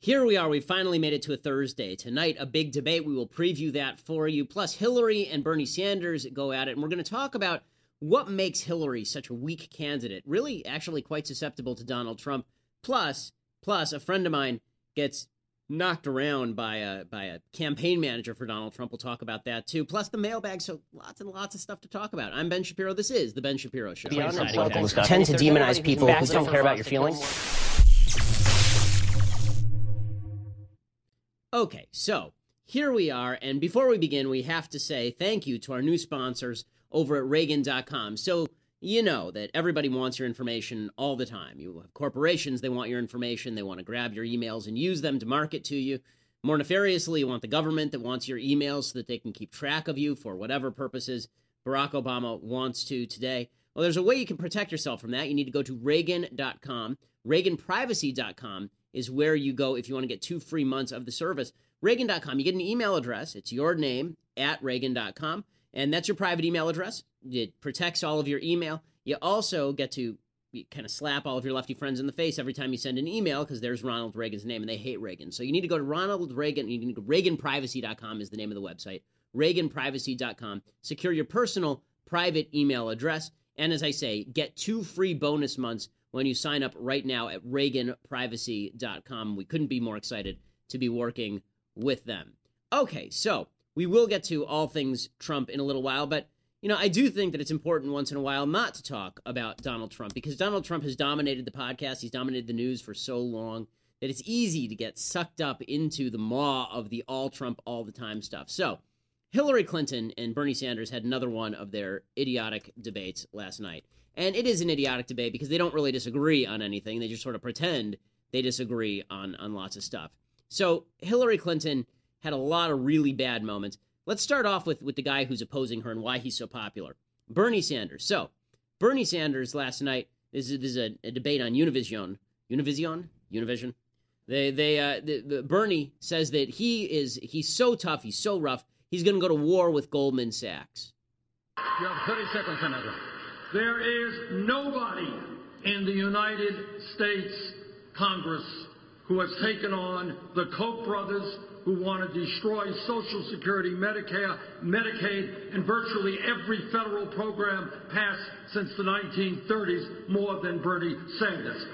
Here we are. We finally made it to a Thursday. Tonight, a big debate. We will preview that for you. Plus, Hillary and Bernie Sanders go at it. And we're going to talk about what makes Hillary such a weak candidate, really, actually quite susceptible to Donald Trump. Plus, plus, a friend of mine gets knocked around by a by a campaign manager for Donald Trump. We'll talk about that too. Plus the mailbag. So lots and lots of stuff to talk about. I'm Ben Shapiro. This is the Ben Shapiro Show. Tend to demonize people who don't care about your feelings. Okay, so here we are, and before we begin, we have to say thank you to our new sponsors over at Reagan.com. So you know that everybody wants your information all the time. You have corporations, they want your information, they want to grab your emails and use them to market to you. More nefariously, you want the government that wants your emails so that they can keep track of you for whatever purposes Barack Obama wants to today. Well, there's a way you can protect yourself from that. You need to go to Reagan.com. ReaganPrivacy.com is where you go if you want to get two free months of the service. Reagan.com, you get an email address. It's your name at Reagan.com, and that's your private email address. It protects all of your email. You also get to kind of slap all of your lefty friends in the face every time you send an email because there's Ronald Reagan's name and they hate Reagan. So you need to go to Ronald Reagan. You go ReaganPrivacy.com is the name of the website. ReaganPrivacy.com. Secure your personal private email address. And as I say, get two free bonus months when you sign up right now at ReaganPrivacy.com. We couldn't be more excited to be working with them. Okay, so we will get to all things Trump in a little while, but you know, I do think that it's important once in a while not to talk about Donald Trump because Donald Trump has dominated the podcast, he's dominated the news for so long that it's easy to get sucked up into the maw of the all Trump all the time stuff. So, Hillary Clinton and Bernie Sanders had another one of their idiotic debates last night. And it is an idiotic debate because they don't really disagree on anything. They just sort of pretend they disagree on, on lots of stuff. So Hillary Clinton had a lot of really bad moments. Let's start off with, with the guy who's opposing her and why he's so popular Bernie Sanders. So, Bernie Sanders last night, this is, this is a, a debate on Univision. Univision? Univision? They, they, uh, the, the, Bernie says that he is, he's so tough, he's so rough, he's going to go to war with Goldman Sachs. You have 30 seconds, Senator. There is nobody in the United States Congress who has taken on the Koch brothers who want to destroy Social Security, Medicare, Medicaid, and virtually every federal program passed since the 1930s more than Bernie Sanders.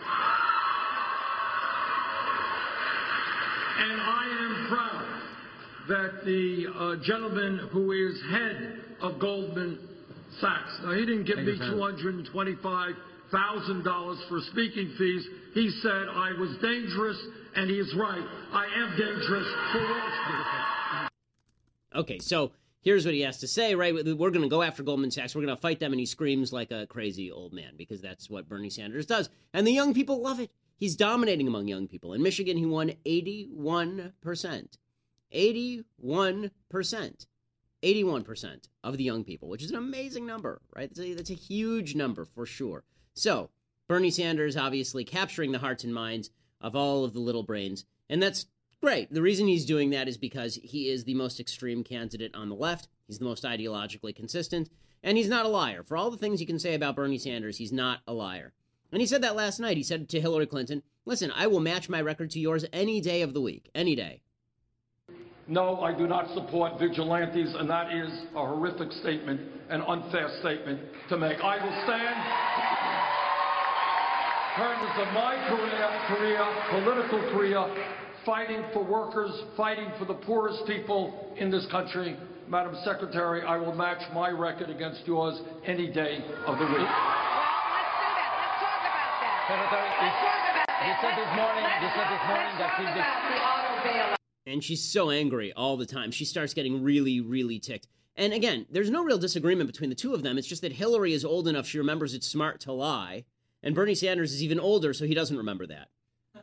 And I am proud that the uh, gentleman who is head of Goldman Sachs. Now, he didn't give me $225,000 for speaking fees. He said I was dangerous, and he is right. I am dangerous for Wall Street. Okay, so here's what he has to say, right? We're going to go after Goldman Sachs. We're going to fight them. And he screams like a crazy old man because that's what Bernie Sanders does. And the young people love it. He's dominating among young people. In Michigan, he won 81%. 81%. 81% of the young people, which is an amazing number, right? That's a, that's a huge number for sure. So, Bernie Sanders obviously capturing the hearts and minds of all of the little brains, and that's great. The reason he's doing that is because he is the most extreme candidate on the left. He's the most ideologically consistent, and he's not a liar. For all the things you can say about Bernie Sanders, he's not a liar. And he said that last night. He said to Hillary Clinton, Listen, I will match my record to yours any day of the week, any day. No, I do not support vigilantes, and that is a horrific statement, an unfair statement to make. I will stand in terms of my career, career, political career, fighting for workers, fighting for the poorest people in this country. Madam Secretary, I will match my record against yours any day of the week. Well, let's do that. Let's talk about that. Secretary, Let's talk about that. you said this morning, you said this morning Let's that talk he's the- about the auto bailout. And she's so angry all the time. She starts getting really, really ticked. And again, there's no real disagreement between the two of them. It's just that Hillary is old enough, she remembers it's smart to lie. And Bernie Sanders is even older, so he doesn't remember that.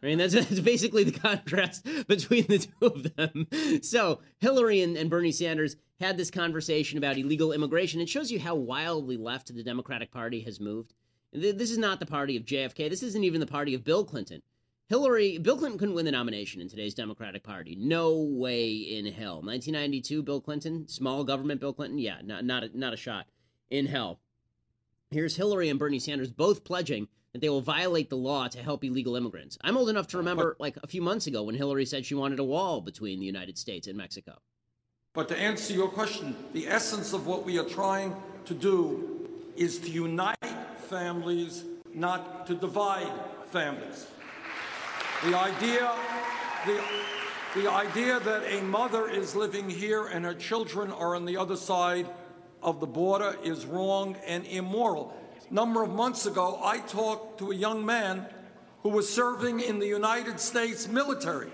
I mean, that's, that's basically the contrast between the two of them. So, Hillary and, and Bernie Sanders had this conversation about illegal immigration. It shows you how wildly left the Democratic Party has moved. This is not the party of JFK. This isn't even the party of Bill Clinton. Hillary, Bill Clinton couldn't win the nomination in today's Democratic Party. No way in hell. 1992, Bill Clinton, small government Bill Clinton, yeah, not not a, not a shot in hell. Here's Hillary and Bernie Sanders both pledging that they will violate the law to help illegal immigrants. I'm old enough to remember, like a few months ago, when Hillary said she wanted a wall between the United States and Mexico. But to answer your question, the essence of what we are trying to do is to unite families, not to divide families. The idea, the, the idea that a mother is living here and her children are on the other side of the border is wrong and immoral. Number of months ago, I talked to a young man who was serving in the United States military.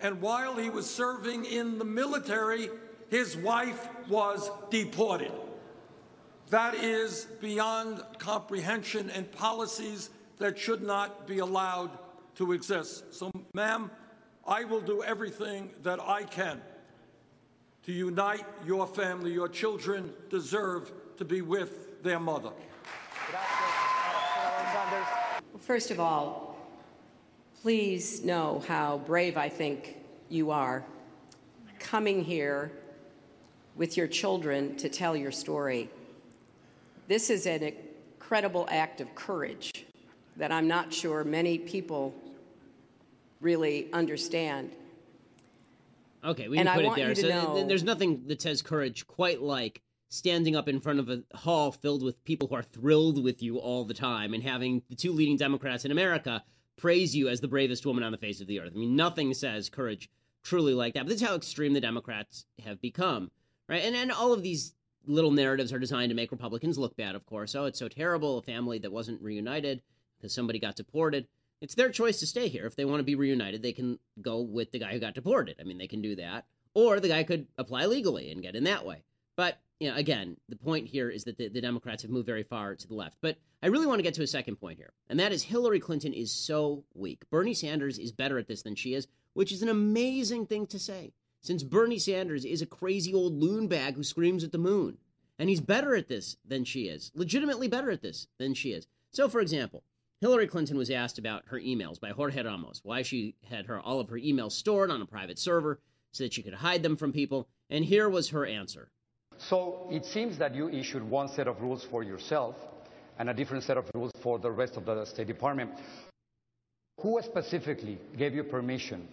And while he was serving in the military, his wife was deported. That is beyond comprehension and policies that should not be allowed to exist. So, ma'am, I will do everything that I can to unite your family. Your children deserve to be with their mother. First of all, please know how brave I think you are coming here with your children to tell your story. This is an incredible act of courage that I'm not sure many people really understand. Okay, we And can I put it want there. you to so know- there's nothing that says courage quite like standing up in front of a hall filled with people who are thrilled with you all the time and having the two leading Democrats in America praise you as the bravest woman on the face of the earth. I mean, nothing says courage truly like that. But this how extreme the Democrats have become, right? And and all of these little narratives are designed to make Republicans look bad, of course. Oh, it's so terrible, a family that wasn't reunited because somebody got deported. It's their choice to stay here. If they want to be reunited, they can go with the guy who got deported. I mean, they can do that. Or the guy could apply legally and get in that way. But, you know, again, the point here is that the, the Democrats have moved very far to the left. But I really want to get to a second point here, and that is Hillary Clinton is so weak. Bernie Sanders is better at this than she is, which is an amazing thing to say, since Bernie Sanders is a crazy old loon bag who screams at the moon. And he's better at this than she is, legitimately better at this than she is. So, for example, Hillary Clinton was asked about her emails by Jorge Ramos, why she had her all of her emails stored on a private server so that she could hide them from people. And here was her answer. So it seems that you issued one set of rules for yourself and a different set of rules for the rest of the State Department. Who specifically gave you permission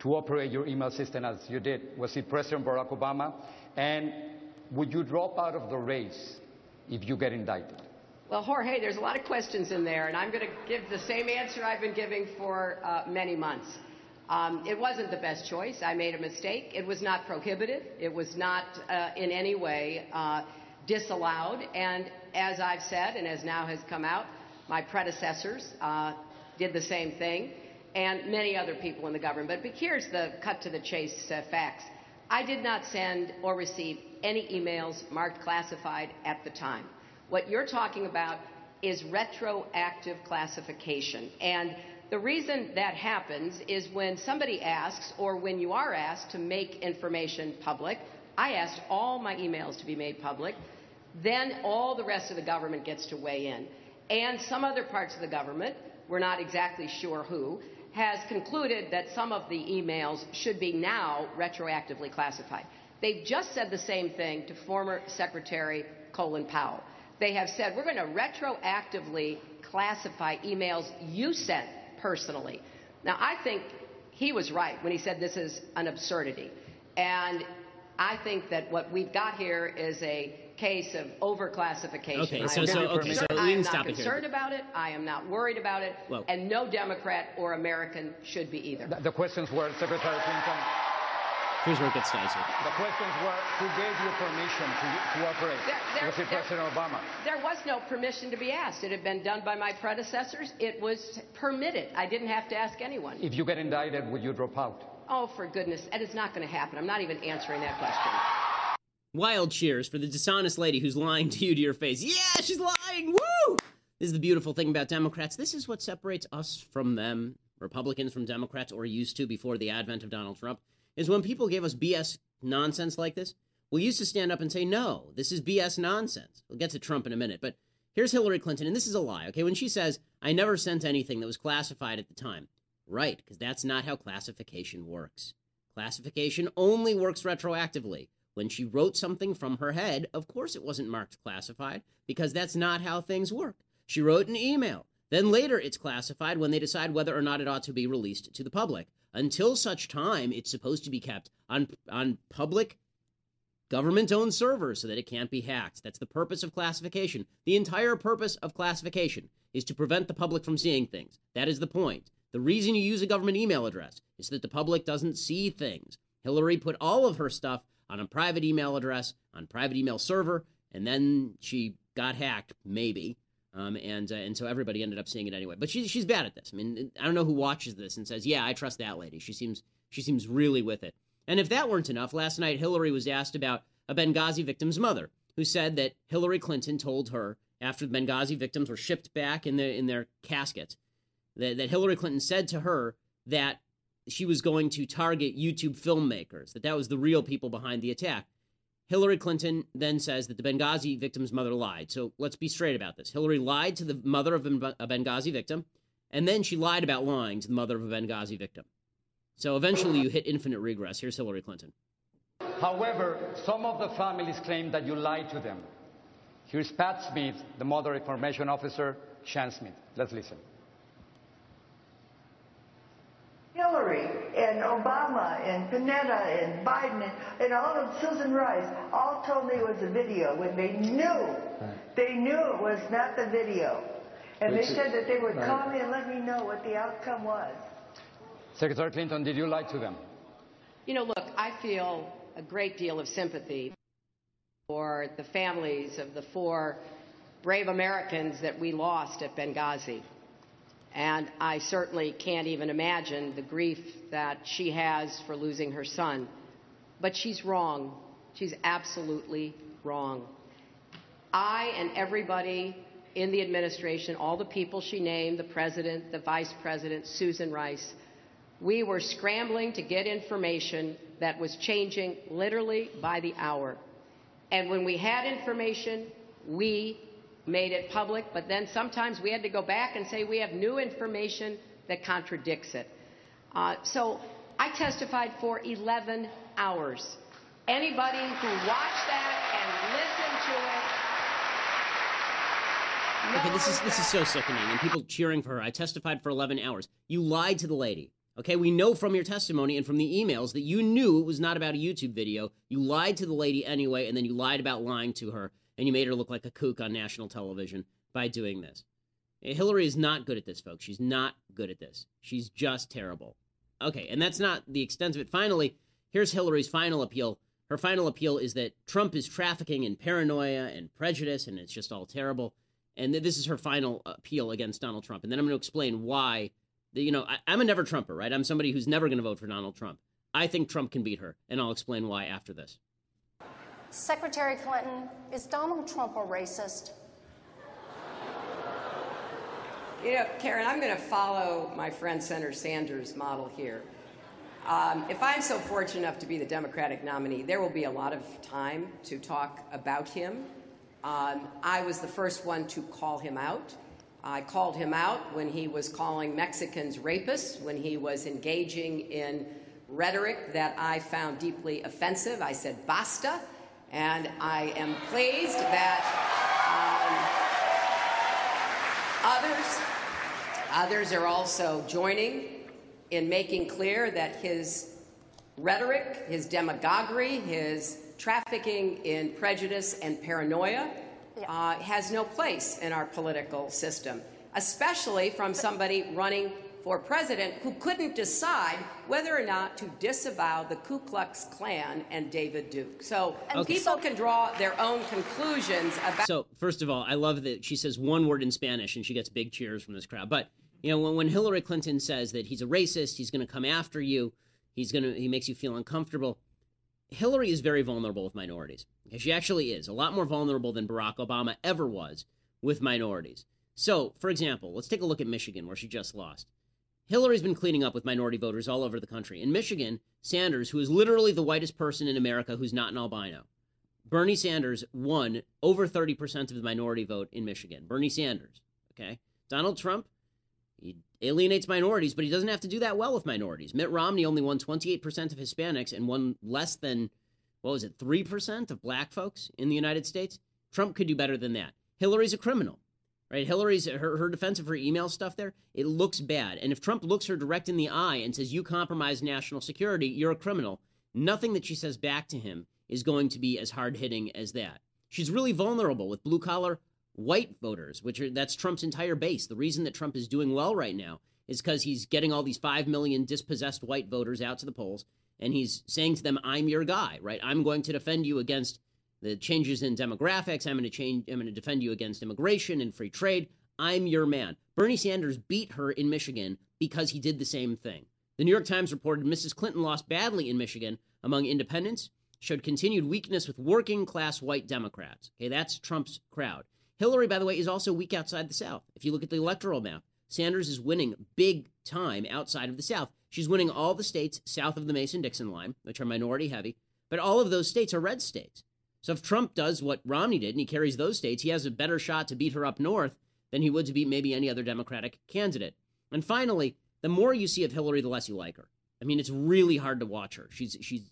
to operate your email system as you did? Was it President Barack Obama? And would you drop out of the race if you get indicted? Well, Jorge, there's a lot of questions in there, and I'm going to give the same answer I've been giving for uh, many months. Um, it wasn't the best choice. I made a mistake. It was not prohibited. It was not uh, in any way uh, disallowed. And as I've said, and as now has come out, my predecessors uh, did the same thing, and many other people in the government. But here's the cut to the chase uh, facts. I did not send or receive any emails marked classified at the time. What you're talking about is retroactive classification. And the reason that happens is when somebody asks, or when you are asked to make information public, I asked all my emails to be made public, then all the rest of the government gets to weigh in. And some other parts of the government, we're not exactly sure who, has concluded that some of the emails should be now retroactively classified. They've just said the same thing to former Secretary Colin Powell. They have said, we're going to retroactively classify emails you sent personally. Now, I think he was right when he said this is an absurdity. And I think that what we've got here is a case of overclassification. Okay, so- so- okay, so we I am stop not it here. concerned about it. I am not worried about it. Well- and no Democrat or American should be either. The, the questions were, Secretary Clinton, Here's where it gets dicey. the questions were, who gave you permission to, to operate? There- there- Was it there- President Obama? There was no permission to be asked. It had been done by my predecessors. It was permitted. I didn't have to ask anyone. If you get indicted, would you drop out? Oh, for goodness, that is not going to happen. I'm not even answering that question. Wild cheers for the dishonest lady who's lying to you to your face. Yeah, she's lying. Woo! This is the beautiful thing about Democrats. This is what separates us from them, Republicans from Democrats, or used to before the advent of Donald Trump, is when people gave us BS nonsense like this, we used to stand up and say, no, this is BS nonsense. We'll get to Trump in a minute, but here's Hillary Clinton, and this is a lie, okay? When she says, I never sent anything that was classified at the time. Right, because that's not how classification works. Classification only works retroactively. When she wrote something from her head, of course it wasn't marked classified, because that's not how things work. She wrote an email Then later it's classified when they decide whether or not it ought to be released to the public. Until such time, it's supposed to be kept on, on public government owned servers so that it can't be hacked. That's the purpose of classification. The entire purpose of classification is to prevent the public from seeing things. That is the point. The reason you use a government email address is that the public doesn't see things. Hillary put all of her stuff on a private email address, on private email server, and then she got hacked, maybe. Um, and uh, and so everybody ended up seeing it anyway. But she's she's bad at this. I mean, I don't know who watches this and says, "Yeah, I trust that lady." She seems she seems really with it. And if that weren't enough, last night Hillary was asked about a Benghazi victim's mother, who said that Hillary Clinton told her after the Benghazi victims were shipped back in the in their caskets that, that Hillary Clinton said to her that she was going to target YouTube filmmakers, that that was the real people behind the attack. Hillary Clinton then says that the Benghazi victim's mother lied. So let's be straight about this. Hillary lied to the mother of a Benghazi victim, and then she lied about lying to the mother of a Benghazi victim. So eventually you hit infinite regress. Here's Hillary Clinton. However, some of the families claim that you lied to them. Here's Pat Smith, the mother information officer, Sean Smith. Let's listen. Hillary and Obama and Panetta and Biden and, and all of Susan Rice all told me it was a video when they knew, right. they knew it was not the video. And they said that they would right. call me and let me know what the outcome was. Secretary Clinton, did you lie to them? You know, look, I feel a great deal of sympathy for the families of the four brave Americans that we lost at Benghazi. And I certainly can't even imagine the grief that she has for losing her son. But she's wrong. She's absolutely wrong. I and everybody in the administration, all the people she named, the president, the vice president, Susan Rice, we were scrambling to get information that was changing literally by the hour. And when we had information, we made it public, but then sometimes we had to go back and say we have new information that contradicts it. Uh, so I testified for 11 hours. Anybody who watched that and listened to it. Okay, this is this is so sickening, and people cheering for her. I testified for 11 hours. You lied to the lady. Okay, we know from your testimony and from the emails that you knew it was not about a YouTube video. You lied to the lady anyway, and then you lied about lying to her and you made her look like a kook on national television by doing this. Eh, Hillary is not good at this, folks. She's not good at this. She's just terrible. Okay, and that's not the extent of it. Finally, here's Hillary's final appeal. Her final appeal is that Trump is trafficking in paranoia and prejudice, and it's just all terrible. And this is her final uh, appeal against Donald Trump. And then I'm going to explain why. You know, I, I'm a never Trumper, right? I'm somebody who's never going to vote for Donald Trump. I think Trump can beat her, and I'll explain why after this. Secretary Clinton, is Donald Trump a racist? You know, Karen, I'm going to follow my friend Senator Sanders' model here. Um, if I'm so fortunate enough to be the Democratic nominee, there will be a lot of time to talk about him. Um, I was the first one to call him out. I called him out when he was calling Mexicans rapists, when he was engaging in rhetoric that I found deeply offensive. I said, basta. And I am pleased that um, others, others are also joining in making clear that his rhetoric, his demagoguery, his trafficking in prejudice and paranoia uh, has no place in our political system, especially from somebody running for president who couldn't decide whether or not to disavow the Ku Klux Klan and David Duke. So okay. people can draw their own conclusions about. So, first of all, I love that she says one word in Spanish and she gets big cheers from this crowd. But, you know, when, when Hillary Clinton says that he's a racist, he's going to come after you, he's going to, he makes you feel uncomfortable. Hillary is very vulnerable with minorities. She actually is a lot more vulnerable than Barack Obama ever was with minorities. So, for example, let's take a look at Michigan, where she just lost. Hillary's been cleaning up with minority voters all over the country. In Michigan, Sanders, who is literally the whitest person in America who's not an albino, Bernie Sanders won over 30% of the minority vote in Michigan. Bernie Sanders, okay? Donald Trump, he alienates minorities, but he doesn't have to do that well with minorities. Mitt Romney only won 28% of Hispanics and won less than, what was it, 3% of black folks in the United States? Trump could do better than that. Hillary's a criminal right? Hillary's her, her defense of her email stuff there, it looks bad. And if Trump looks her direct in the eye and says, You compromise national security, you're a criminal, nothing that she says back to him is going to be as hard hitting as that. She's really vulnerable with blue collar white voters, which are that's Trump's entire base. The reason that Trump is doing well right now is because he's getting all these 5 million dispossessed white voters out to the polls and he's saying to them, I'm your guy, right? I'm going to defend you against the changes in demographics. I'm going to change. I'm going to defend you against immigration and free trade. I'm your man. Bernie Sanders beat her in Michigan because he did the same thing. The New York Times reported Mrs. Clinton lost badly in Michigan among independents, showed continued weakness with working class white Democrats. Okay, that's Trump's crowd. Hillary, by the way, is also weak outside the South. If you look at the electoral map, Sanders is winning big time outside of the South. She's winning all the states south of the Mason Dixon line, which are minority heavy, but all of those states are red states. So if Trump does what Romney did and he carries those states, he has a better shot to beat her up north than he would to beat maybe any other Democratic candidate. And finally, the more you see of Hillary, the less you like her. I mean, it's really hard to watch her. She's she's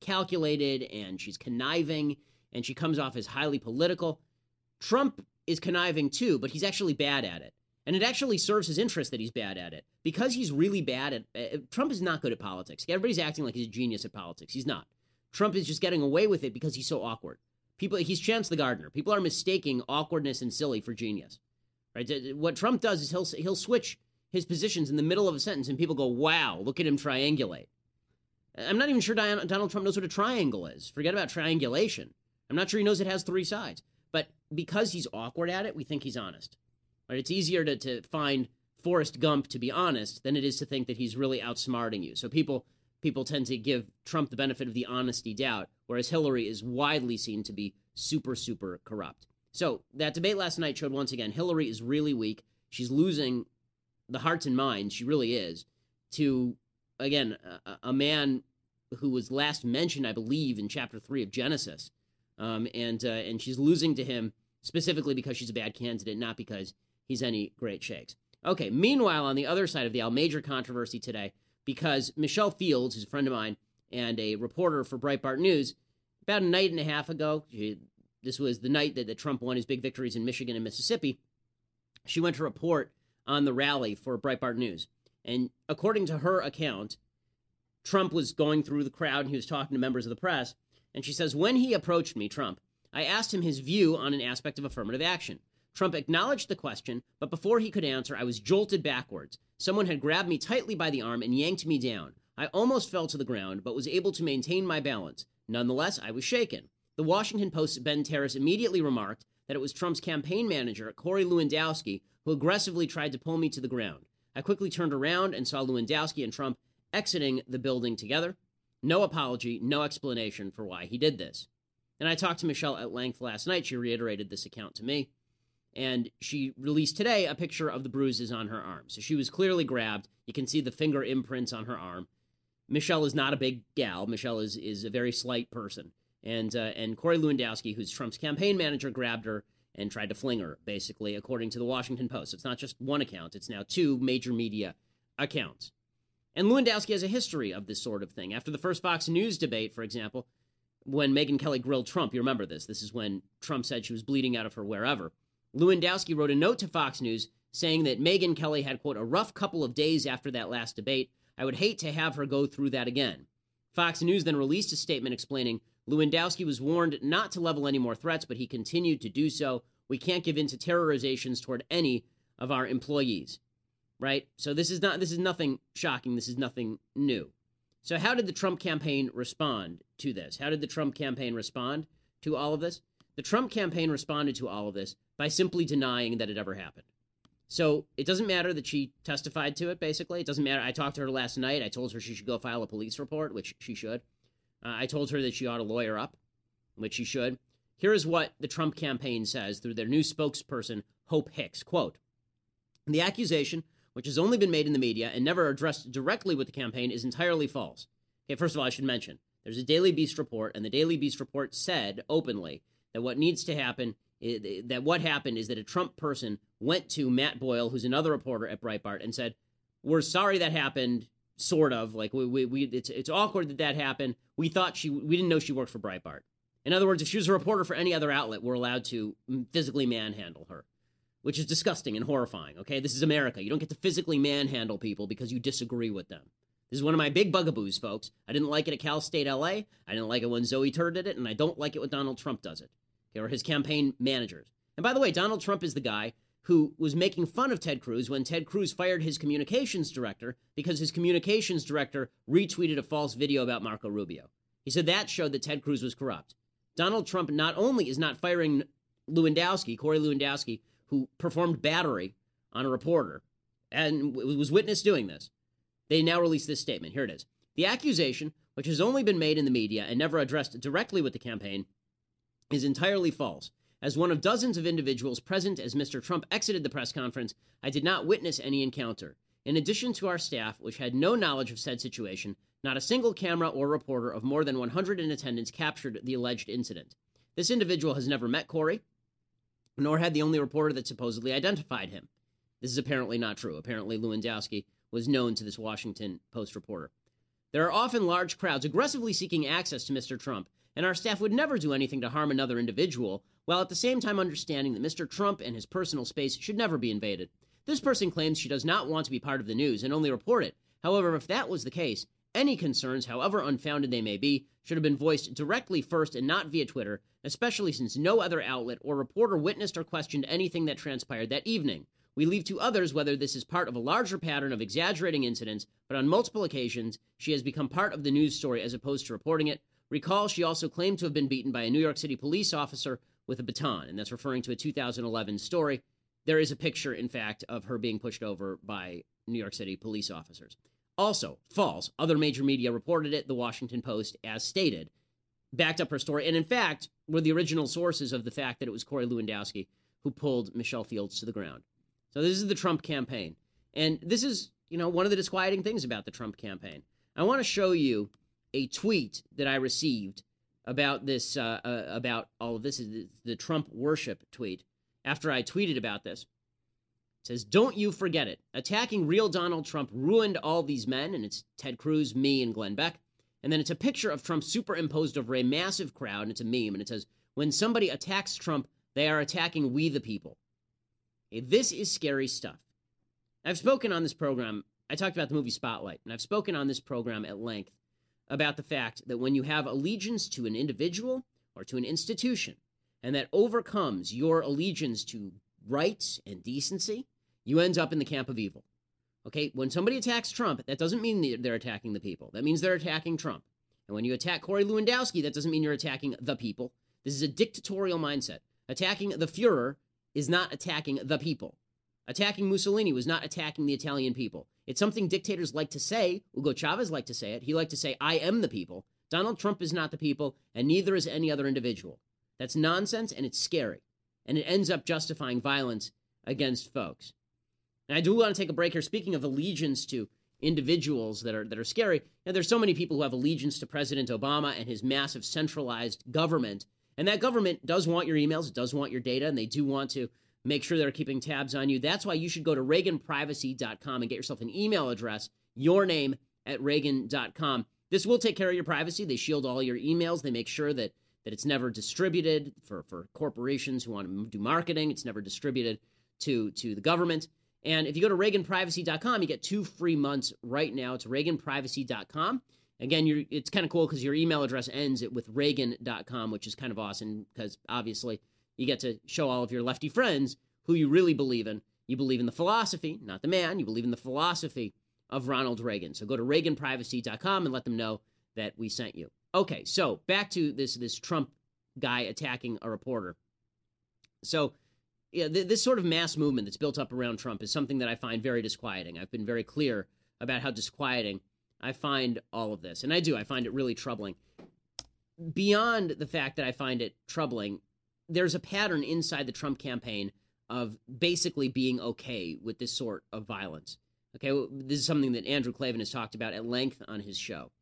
calculated and she's conniving and she comes off as highly political. Trump is conniving too, but he's actually bad at it. And it actually serves his interest that he's bad at it because he's really bad at. Uh, Trump is not good at politics. Everybody's acting like he's a genius at politics. He's not. Trump is just getting away with it because he's so awkward. People, he's Chance the Gardener. People are mistaking awkwardness and silly for genius. Right? What Trump does is he'll he'll switch his positions in the middle of a sentence, and people go, "Wow, look at him triangulate." I'm not even sure Donald Trump knows what a triangle is. Forget about triangulation. I'm not sure he knows it has three sides. But because he's awkward at it, we think he's honest. Right? It's easier to, to find Forrest Gump to be honest than it is to think that he's really outsmarting you. So people people tend to give Trump the benefit of the honesty doubt, whereas Hillary is widely seen to be super, super corrupt. So that debate last night showed once again Hillary is really weak. She's losing the hearts and minds, she really is, to, again, a, a man who was last mentioned, I believe, in chapter three of Genesis. Um, and, uh, and she's losing to him specifically because she's a bad candidate, not because he's any great shakes. Okay, meanwhile, on the other side of the aisle, major controversy today because Michelle Fields, who's a friend of mine and a reporter for Breitbart News, about a night and a half ago, she, this was the night that, that Trump won his big victories in Michigan and Mississippi, she went to report on the rally for Breitbart News. And according to her account, Trump was going through the crowd and he was talking to members of the press. And she says, When he approached me, Trump, I asked him his view on an aspect of affirmative action. Trump acknowledged the question, but before he could answer, I was jolted backwards. Someone had grabbed me tightly by the arm and yanked me down. I almost fell to the ground, but was able to maintain my balance. Nonetheless, I was shaken. The Washington Post's Ben Terris immediately remarked that it was Trump's campaign manager, Corey Lewandowski, who aggressively tried to pull me to the ground. I quickly turned around and saw Lewandowski and Trump exiting the building together. No apology, no explanation for why he did this. And I talked to Michelle at length last night. She reiterated this account to me. And she released today a picture of the bruises on her arm. So she was clearly grabbed. You can see the finger imprints on her arm. Michelle is not a big gal. Michelle is is a very slight person. And uh, and Corey Lewandowski, who's Trump's campaign manager, grabbed her and tried to fling her, basically, according to the Washington Post. It's not just one account; it's now two major media accounts. And Lewandowski has a history of this sort of thing. After the first Fox News debate, for example, when Megyn Kelly grilled Trump, you remember this. This is when Trump said she was bleeding out of her wherever. Lewandowski wrote a note to Fox News saying that Megyn Kelly had, quote, a rough couple of days after that last debate. I would hate to have her go through that again. Fox News then released a statement explaining Lewandowski was warned not to level any more threats, but he continued to do so. We can't give in to terrorizations toward any of our employees. Right? So this is not this is nothing shocking. This is nothing new. So how did the Trump campaign respond to this? How did the Trump campaign respond to all of this? The Trump campaign responded to all of this by simply denying that it ever happened. So it doesn't matter that she testified to it, basically. It doesn't matter. I talked to her last night. I told her she should go file a police report, which she should. Uh, I told her that she ought to lawyer up, which she should. Here is what the Trump campaign says through their new spokesperson, Hope Hicks. Quote The accusation, which has only been made in the media and never addressed directly with the campaign, is entirely false. Okay, first of all, I should mention there's a Daily Beast report, and the Daily Beast report said openly that what needs to happen that what happened is that a Trump person went to Matt Boyle, who's another reporter at Breitbart, and said, "We're sorry that happened." Sort of like we, we, we it's it's awkward that that happened. We thought she we didn't know she worked for Breitbart. In other words, if she was a reporter for any other outlet, we're allowed to physically manhandle her. which is disgusting and horrifying. Okay, this is America. You don't get to physically manhandle people because you disagree with them. This is one of my big bugaboos, folks. I didn't like it at Cal State LA. I didn't like it when Zoey Tur did it, and I don't like it when Donald Trump does it, or his campaign managers. And by the way, Donald Trump is the guy who was making fun of Ted Cruz when Ted Cruz fired his communications director because his communications director retweeted a false video about Marco Rubio. He said that showed that Ted Cruz was corrupt. Donald Trump not only is not firing Lewandowski, Corey Lewandowski, who performed battery on a reporter and was witness doing this. They now release this statement. Here it is. The accusation, which has only been made in the media and never addressed directly with the campaign, is entirely false. As one of dozens of individuals present as Mr. Trump exited the press conference, I did not witness any encounter. In addition to our staff, which had no knowledge of said situation, not a single camera or reporter of more than 100 in attendance captured the alleged incident. This individual has never met Corey, nor had the only reporter that supposedly identified him. This is apparently not true. Apparently, Lewandowski was known to this Washington Post reporter. There are often large crowds aggressively seeking access to Mr. Trump, and our staff would never do anything to harm another individual, while at the same time understanding that Mr. Trump and his personal space should never be invaded. This person claims she does not want to be part of the news and only report it. However, if that was the case, any concerns, however unfounded they may be, should have been voiced directly first and not via Twitter, especially since no other outlet or reporter witnessed or questioned anything that transpired that evening. We leave to others whether this is part of a larger pattern of exaggerating incidents, but on multiple occasions, she has become part of the news story as opposed to reporting it. Recall, she also claimed to have been beaten by a New York City police officer with a baton, and that's referring to a 2011 story. There is a picture, in fact, of her being pushed over by New York City police officers. Also, false. Other major media reported it, the Washington Post, as stated, backed up her story, and in fact, were the original sources of the fact that it was Corey Lewandowski who pulled Michelle Fields to the ground. So this is the Trump campaign. And this is, you know, one of the disquieting things about the Trump campaign. I want to show you a tweet that I received about this, uh, uh, about all of this, is the Trump worship tweet. After I tweeted about this, it says, Don't you forget it. Attacking real Donald Trump ruined all these men, and it's Ted Cruz, me, and Glenn Beck. And then it's a picture of Trump superimposed over a massive crowd, and it's a meme, and it says, When somebody attacks Trump, they are attacking we the people. This is scary stuff. I've spoken on this program, I talked about the movie Spotlight, and I've spoken on this program at length about the fact that when you have allegiance to an individual or to an institution, and that overcomes your allegiance to rights and decency, you end up in the camp of evil. Okay, when somebody attacks Trump, that doesn't mean they're attacking the people. That means they're attacking Trump. And when you attack Corey Lewandowski, that doesn't mean you're attacking the people. This is a dictatorial mindset. Attacking the Fuhrer is not attacking the people. Attacking Mussolini was not attacking the Italian people. It's something dictators like to say. Hugo Chavez liked to say it. He liked to say, I am the people. Donald Trump is not the people, and neither is any other individual. That's nonsense, and it's scary. And it ends up justifying violence against folks. And I do want to take a break here. Speaking of allegiance to individuals that are that are scary, and there's so many people who have allegiance to President Obama and his massive centralized government and that government does want your emails, it does want your data, and they do want to make sure they're keeping tabs on you. That's why you should go to reaganprivacy.com and get yourself an email address, your name at reagan.com. This will take care of your privacy. They shield all your emails. They make sure that that it's never distributed for, for corporations who want to do marketing. It's never distributed to, to the government. And if you go to reaganprivacy.com, you get two free months right now. It's reaganprivacy.com. Again, it's kind of cool because your email address ends it with reagan.com, which is kind of awesome because obviously you get to show all of your lefty friends who you really believe in. You believe in the philosophy, not the man. You believe in the philosophy of Ronald Reagan. So go to reaganprivacy.com and let them know that we sent you. Okay, so back to this this Trump guy attacking a reporter. So yeah, th- this sort of mass movement that's built up around Trump is something that I find very disquieting. I've been very clear about how disquieting I find all of this, and I do, I find it really troubling. Beyond the fact that I find it troubling, there's a pattern inside the Trump campaign of basically being okay with this sort of violence. Okay, this is something that Andrew Klavan has talked about at length on his show.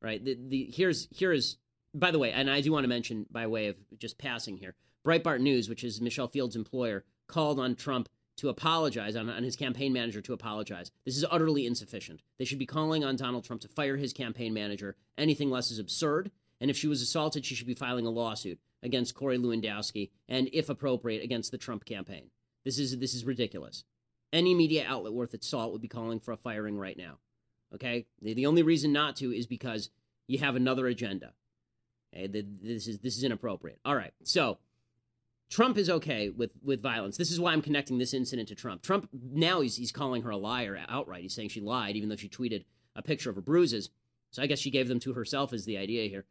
Right? The, the here's here is by the way, and I do want to mention by way of just passing here, Breitbart News, which is Michelle Fields' employer, called on Trump to apologize, on, on his campaign manager to apologize. This is utterly insufficient. They should be calling on Donald Trump to fire his campaign manager. Anything less is absurd. And if she was assaulted, she should be filing a lawsuit against Corey Lewandowski and, if appropriate, against the Trump campaign. This is this is ridiculous. Any media outlet worth its salt would be calling for a firing right now. Okay? The, the only reason not to is because you have another agenda. Okay? The, this is this is inappropriate. All right. So Trump is okay with with violence. This is why I'm connecting this incident to Trump. Trump now he's he's calling her a liar outright. He's saying she lied, even though she tweeted a picture of her bruises. So I guess she gave them to herself is the idea here.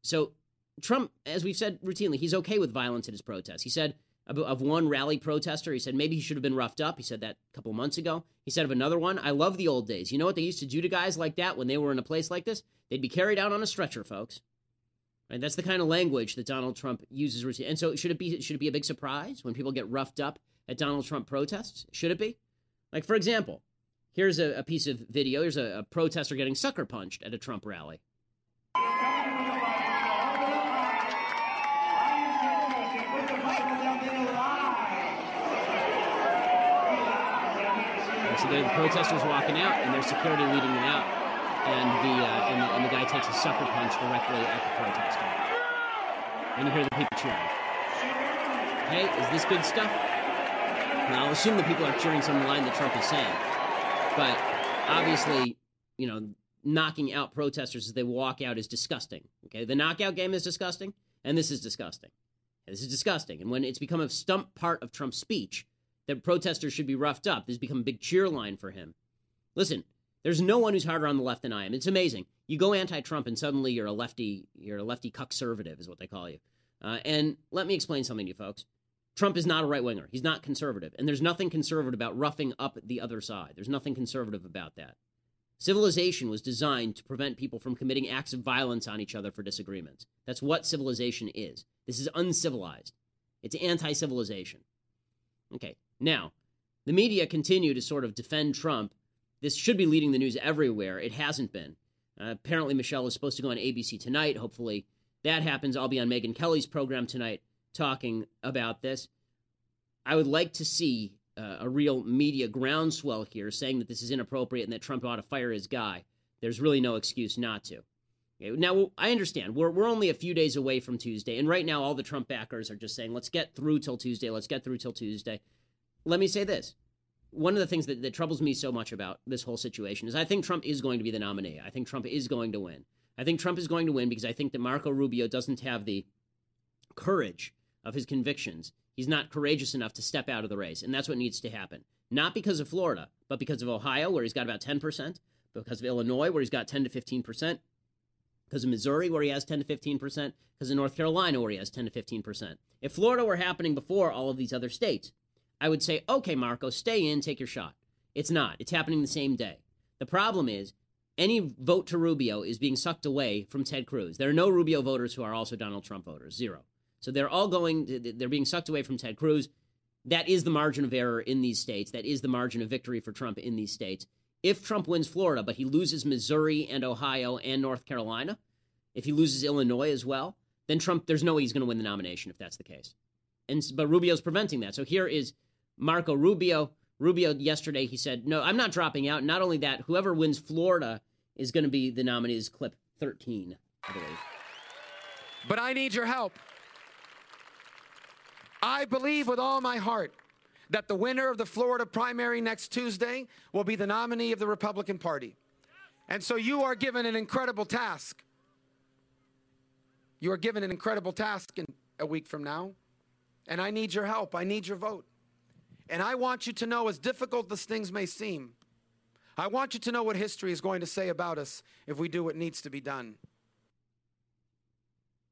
So Trump, as we've said routinely, he's okay with violence at his protests. He said of, one rally protester, he said maybe he should have been roughed up. He said that a couple months ago. He said of another one, I love the old days. You know what they used to do to guys like that when they were in a place like this? They'd be carried out on a stretcher, folks. Right? That's the kind of language that Donald Trump uses. Routinely. And so should it be should it be a big surprise when people get roughed up at Donald Trump protests? Should it be? Like for example, here's a, a piece of video. Here's a, a protester getting sucker punched at a Trump rally. So there are the protesters walking out, and there's security leading them out, and the, uh, and the and the guy takes a sucker punch directly at the protester, and you hear the people cheering. Hey, is this good stuff? Now I'll assume the people are cheering some line that Trump is saying, but obviously, you know, knocking out protesters as they walk out is disgusting. Okay, the knockout game is disgusting, and this is disgusting. This is disgusting. And when it's become a stump part of Trump's speech, that protesters should be roughed up. This has become a big cheer line for him. Listen, there's no one who's harder on the left than I am. It's amazing. You go anti-Trump and suddenly you're a lefty. You're a lefty conservative, is what they call you. Uh, and let me explain something to you, folks. Trump is not a right winger. He's not conservative, and there's nothing conservative about roughing up the other side. There's nothing conservative about that. Civilization was designed to prevent people from committing acts of violence on each other for disagreements. That's what civilization is. This is uncivilized. It's anti-civilization. Okay, now, the media continue to sort of defend Trump. This should be leading the news everywhere. It hasn't been. Uh, apparently, Michelle is supposed to go on ABC tonight. Hopefully, that happens. I'll be on Megyn Kelly's program tonight talking about this. I would like to see uh, a real media groundswell here saying that this is inappropriate and that Trump ought to fire his guy. There's really no excuse not to. Okay, now, I understand. We're, we're only a few days away from Tuesday, and right now, all the Trump backers are just saying, let's get through till Tuesday. Let's get through till Tuesday let me say this. One of the things that, that troubles me so much about this whole situation is I think Trump is going to be the nominee. I think Trump is going to win. I think Trump is going to win because I think that Marco Rubio doesn't have the courage of his convictions. He's not courageous enough to step out of the race, and that's what needs to happen. Not because of Florida, but because of Ohio, where he's got about 10%, because of Illinois, where he's got 10 to 15%, because of Missouri, where he has 10 to 15%, because of North Carolina, where he has 10 to 15%. If Florida were happening before all of these other states, I would say, okay, Marco, stay in, take your shot. It's not. It's happening the same day. The problem is, any vote to Rubio is being sucked away from Ted Cruz. There are no Rubio voters who are also Donald Trump voters. Zero. So they're all going, they're being sucked away from Ted Cruz. That is the margin of error in these states. That is the margin of victory for Trump in these states. If Trump wins Florida, but he loses Missouri and Ohio and North Carolina, if he loses Illinois as well, then Trump, there's no way he's going to win the nomination if that's the case. And but Rubio's preventing that. So here is Marco Rubio. Rubio yesterday he said, "No, I'm not dropping out. Not only that, whoever wins Florida is going to be the nominee." Is clip 13, I believe. But I need your help. I believe with all my heart that the winner of the Florida primary next Tuesday will be the nominee of the Republican Party. And so you are given an incredible task. You are given an incredible task in a week from now. And I need your help. I need your vote. And I want you to know, as difficult as things may seem, I want you to know what history is going to say about us if we do what needs to be done.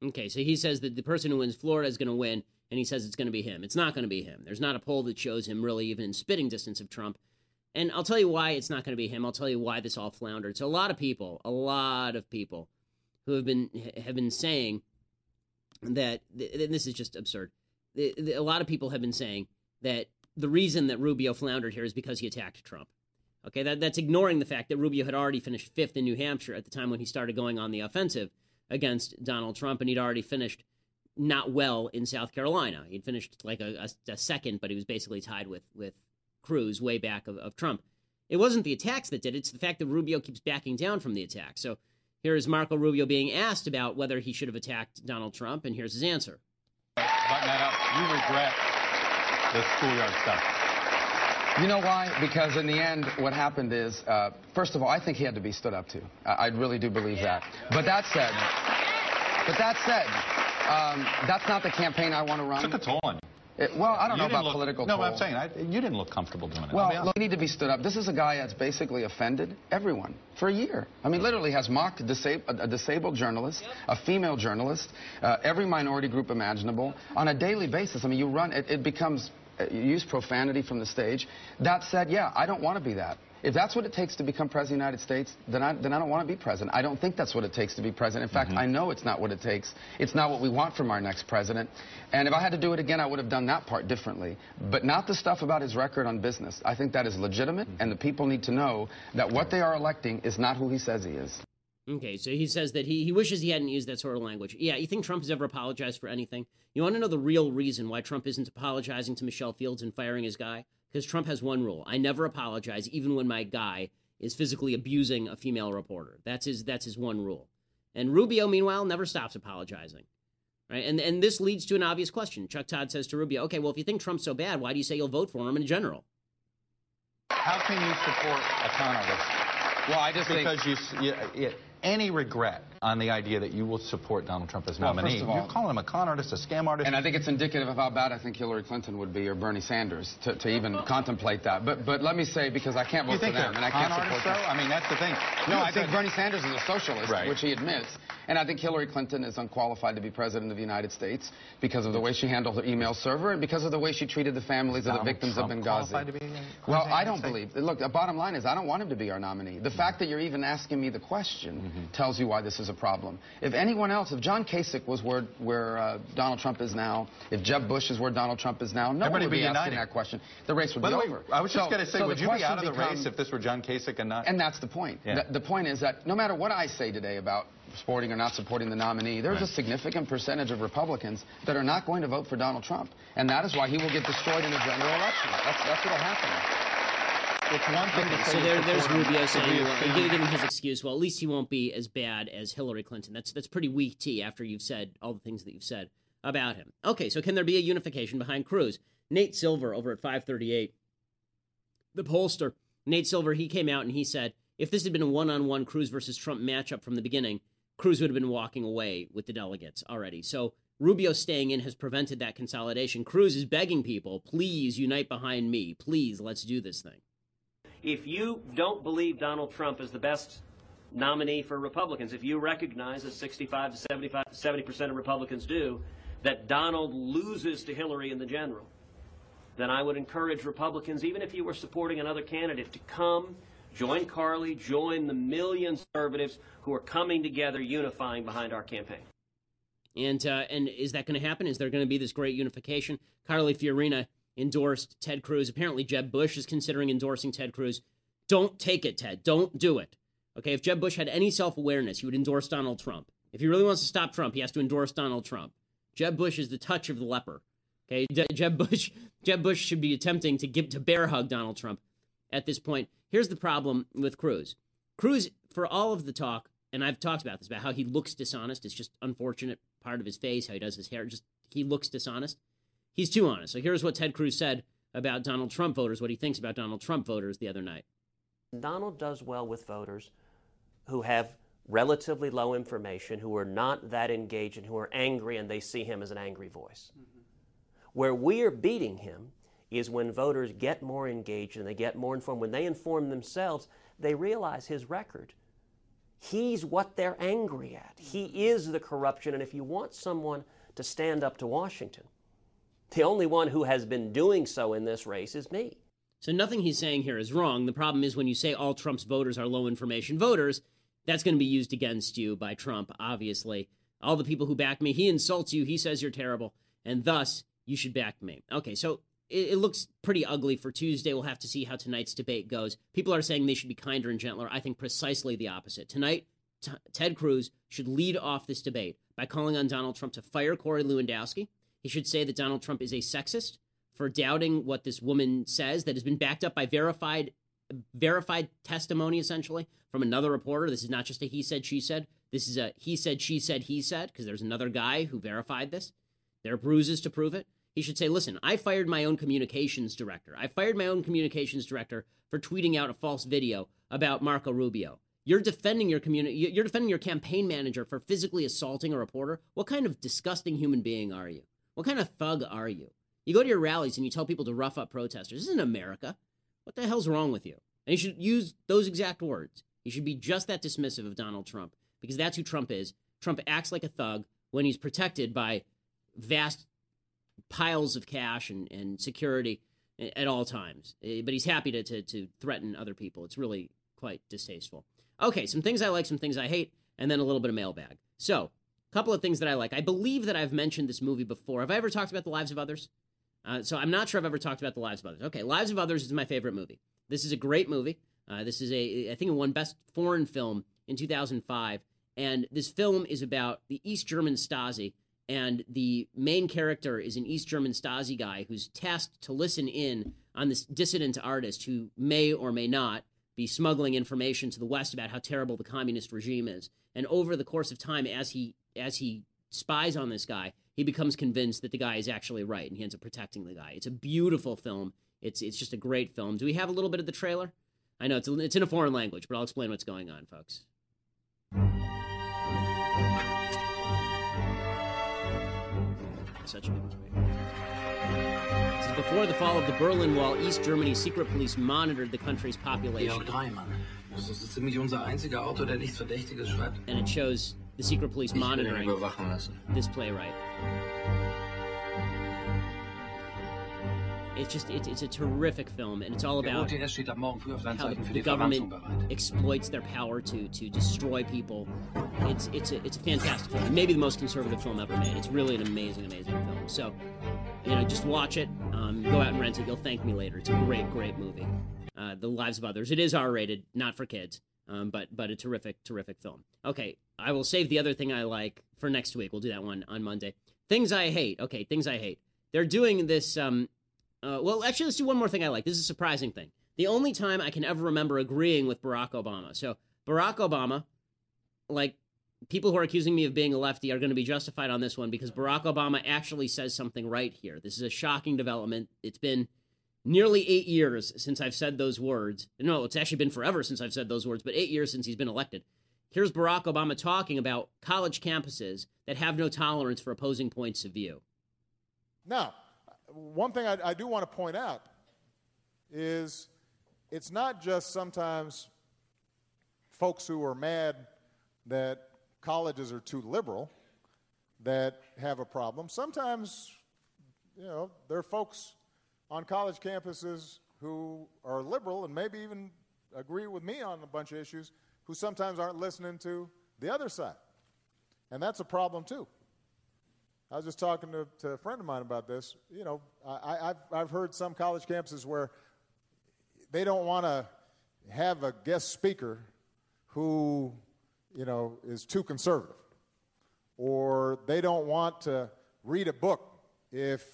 Okay, so he says that the person who wins Florida is going to win, and he says it's going to be him. It's not going to be him. There's not a poll that shows him really even in spitting distance of Trump. And I'll tell you why it's not going to be him. I'll tell you why this all floundered. So a lot of people, a lot of people who have been have been saying that, and this is just absurd. A lot of people have been saying that the reason that Rubio floundered here is because he attacked Trump. Okay, that, that's ignoring the fact that Rubio had already finished fifth in New Hampshire at the time when he started going on the offensive against Donald Trump, and he'd already finished not well in South Carolina. He'd finished like a, a, a second, but he was basically tied with with Cruz way back of, of Trump. It wasn't the attacks that did it; it's the fact that Rubio keeps backing down from the attack. So here is Marco Rubio being asked about whether he should have attacked Donald Trump, and here's his answer. Button that up. You regret the schoolyard stuff. You know why? Because in the end, what happened is, uh, first of all, I think he had to be stood up to. I, I really do believe that. But that said, but that said, um, that's not the campaign I want to run. Took a toll on you. It, well, I don't You know about look- political. No, toll. I'm saying I, you didn't look comfortable doing it. Well, look, we need to be stood up. This is a guy that's basically offended everyone for a year. I mean, literally has mocked a, disab- a, disabled journalist, a female journalist, uh, every minority group imaginable on a daily basis. I mean, you run, it, it becomes, you Uh, use profanity from the stage. That said, yeah, I don't want to be that. If that's what it takes to become president of the United States, then I, then I don't want to be president. I don't think that's what it takes to be president. In fact, mm-hmm. I know it's not what it takes. It's not what we want from our next president. And if I had to do it again, I would have done that part differently. But not the stuff about his record on business. I think that is legitimate, mm-hmm. and the people need to know that what they are electing is not who he says he is. Okay, so he says that he, he wishes he hadn't used that sort of language. Yeah, you think Trump has ever apologized for anything? You want to know the real reason why Trump isn't apologizing to Michelle Fields and firing his guy? Because Trump has one rule: I never apologize, even when my guy is physically abusing a female reporter. That's his that's his one rule. And Rubio, meanwhile, never stops apologizing. Right? And and this leads to an obvious question. Chuck Todd says to Rubio, "Okay, well, if you think Trump's so bad, why do you say you'll vote for him in general?" How can you support a con? Well, I just think- because you, s- you, you- any regret on the idea that you will support Donald Trump as Well, nominee. first of all- You're calling him a con artist, a scam artist. And I think it's indicative of how bad I think Hillary Clinton would be or Bernie Sanders to, to even contemplate that. But but let me say, because I can't vote you think for them, and I can't support them. I mean, that's the thing. No, You I think Bernie Sanders is a socialist, Right. which he admits. And I think Hillary Clinton is unqualified to be president of the United States because of the way she handled her email server and because of the way she treated the families of the victims Trump of Benghazi. well, I don't believe. Look, the bottom line is I don't want him to be our nominee. The fact that you're even asking me the question Mm-hmm. tells you why this is a problem. If anyone else, if John Kasich was where, where uh, Donald Trump is now, if Jeb Bush is where Donald Trump is now, no Everybody one would be be asking that question. The race would By be way, over. I was just going to say, so would you be out of the race if this were John Kasich and not? and that's the point. Yeah. The, the point is that no matter what I say today about supporting or not supporting the nominee, there's Right. a significant percentage of Republicans that are not going to vote for Donald Trump. And that is why he will get destroyed in a general election. That's, that's what will happen. It's one thing Okay, to say so there, there's Rubio saying, well, fan. give, give him his excuse. Well, at least he won't be as bad as Hillary Clinton. That's that's pretty weak tea after you've said all the things that you've said about him. Okay, so can there be a unification behind Cruz? Nate Silver over at 538, the pollster. Nate Silver, he came out and he said, if this had been a one-on-one Cruz versus Trump matchup from the beginning, Cruz would have been walking away with the delegates already. So Rubio staying in has prevented that consolidation. Cruz is begging people, please unite behind me. Please, let's do this thing. If you don't believe Donald Trump is the best nominee for Republicans, if you recognize, as 65 to 75 70 percent of Republicans do, that Donald loses to Hillary in the general, then I would encourage Republicans, even if you were supporting another candidate, to come, join Carly, join the million conservatives who are coming together, unifying behind our campaign. And uh, and is that going to happen? Is there going to be this great unification? Carly Fiorina endorsed Ted Cruz. Apparently, Jeb Bush is considering endorsing Ted Cruz. Don't take it, Ted. Don't do it. Okay, if Jeb Bush had any self awareness, he would endorse Donald Trump. If he really wants to stop Trump, he has to endorse Donald Trump. Jeb Bush is the touch of the leper. Okay, Je- Jeb Bush, Jeb Bush should be attempting to give to bear hug Donald Trump at this point. Here's the problem with Cruz. Cruz, for all of the talk, and I've talked about this about how he looks dishonest. It's just unfortunate part of his face, how he does his hair. Just he looks dishonest. He's too honest. So here's what Ted Cruz said about Donald Trump voters, what he thinks about Donald Trump voters the other night. Donald does well with voters who have relatively low information, who are not that engaged, and who are angry and they see him as an angry voice. Mm-hmm. Where we are beating him is when voters get more engaged and they get more informed. When they inform themselves, they realize his record. He's what they're angry at. He mm-hmm. is the corruption, and if you want someone to stand up to Washington, the only one who has been doing so in this race is me. So nothing he's saying here is wrong. The problem is when you say all Trump's voters are low information voters, that's going to be used against you by Trump, obviously. All the people who back me, he insults you, he says you're terrible, and thus you should back me. Okay, so it, it looks pretty ugly for Tuesday. We'll have to see how tonight's debate goes. People are saying they should be kinder and gentler. I think precisely the opposite. Tonight, T- Ted Cruz should lead off this debate by calling on Donald Trump to fire Corey Lewandowski. He should say that Donald Trump is a sexist for doubting what this woman says that has been backed up by verified verified testimony essentially from another reporter. This is not just a he said she said. This is a he said she said he said because there's another guy who verified this. There are bruises to prove it. he should say, listen, I fired my own communications director. I fired my own communications director for tweeting out a false video about Marco Rubio. You're defending your community. You're defending your campaign manager for physically assaulting a reporter. What kind of disgusting human being are you? What kind of thug are you? You go to your rallies and you tell people to rough up protesters. This isn't America. What the hell's wrong with you? And you should use those exact words. You should be just that dismissive of Donald Trump because that's who Trump is. Trump acts like a thug when he's protected by vast piles of cash and, and security at all times. Eh, but he's happy to, to, to threaten other people. It's really quite distasteful. Okay, some things I like, some things I hate, and then a little bit of mailbag. So, couple of things that I like. I believe that I've mentioned this movie before. Have I ever talked about The Lives of Others? Uh, so I'm not sure I've ever talked about The Lives of Others. Okay, Lives of Others is my favorite movie. This is a great movie. Uh, this is a, I think, it won Best Foreign Film in 2005. And this film is about the East German Stasi. And the main character is an East German Stasi guy who's tasked to listen in on this dissident artist who may or may not be smuggling information to the West about how terrible the communist regime is. And over the course of time, as he as he spies on this guy, he becomes convinced that the guy is actually right, and he ends up protecting the guy. It's a beautiful film. It's it's just a great film. Do we have a little bit of the trailer? I know it's a, it's in a foreign language, but I'll explain what's going on, folks. Such a good movie. This is before the fall of the Berlin Wall. East Germany's secret police monitored the country's population. Georg Dreyman. Das ist ziemlich unser einziger Autor, der nichts Verdächtiges schreibt. And it shows the secret police Ich will ihn monitoring this playwright. It's just it's, it's a terrific film, and it's all about OTS steht ab morgen früh auf seinen how the, the government exploits their power to to destroy people. It's it's a it's a fantastic film. Maybe the most conservative film ever made. It's really an amazing, amazing film. So, you know, just watch it. Um, go out and rent it. You'll thank me later. It's a great, great movie. Uh, the Lives of Others. It is R-rated, not for kids, um, but but a terrific, terrific film. Okay, I will save the other thing I like for next week. We'll do that one on Monday. Things I hate. Okay, things I hate. They're doing this. Um, uh, well, actually, let's do one more thing I like. This is a surprising thing. The only time I can ever remember agreeing with Barack Obama. So, Barack Obama, like, people who are accusing me of being a lefty are going to be justified on this one because Barack Obama actually says something right here. This is a shocking development. It's been nearly eight years since I've said those words. No, it's actually been forever since I've said those words, but eight years since he's been elected. Here's Barack Obama talking about college campuses that have no tolerance for opposing points of view. Now, one thing I, I do want to point out is it's not just sometimes folks who are mad that colleges are too liberal that have a problem. Sometimes, you know, there are folks on college campuses who are liberal and maybe even agree with me on a bunch of issues who sometimes aren't listening to the other side. And that's a problem too. I was just talking to, to a friend of mine about this. You know, I, I've, I've heard some college campuses where they don't want to have a guest speaker who, you know, is too conservative, or they don't want to read a book if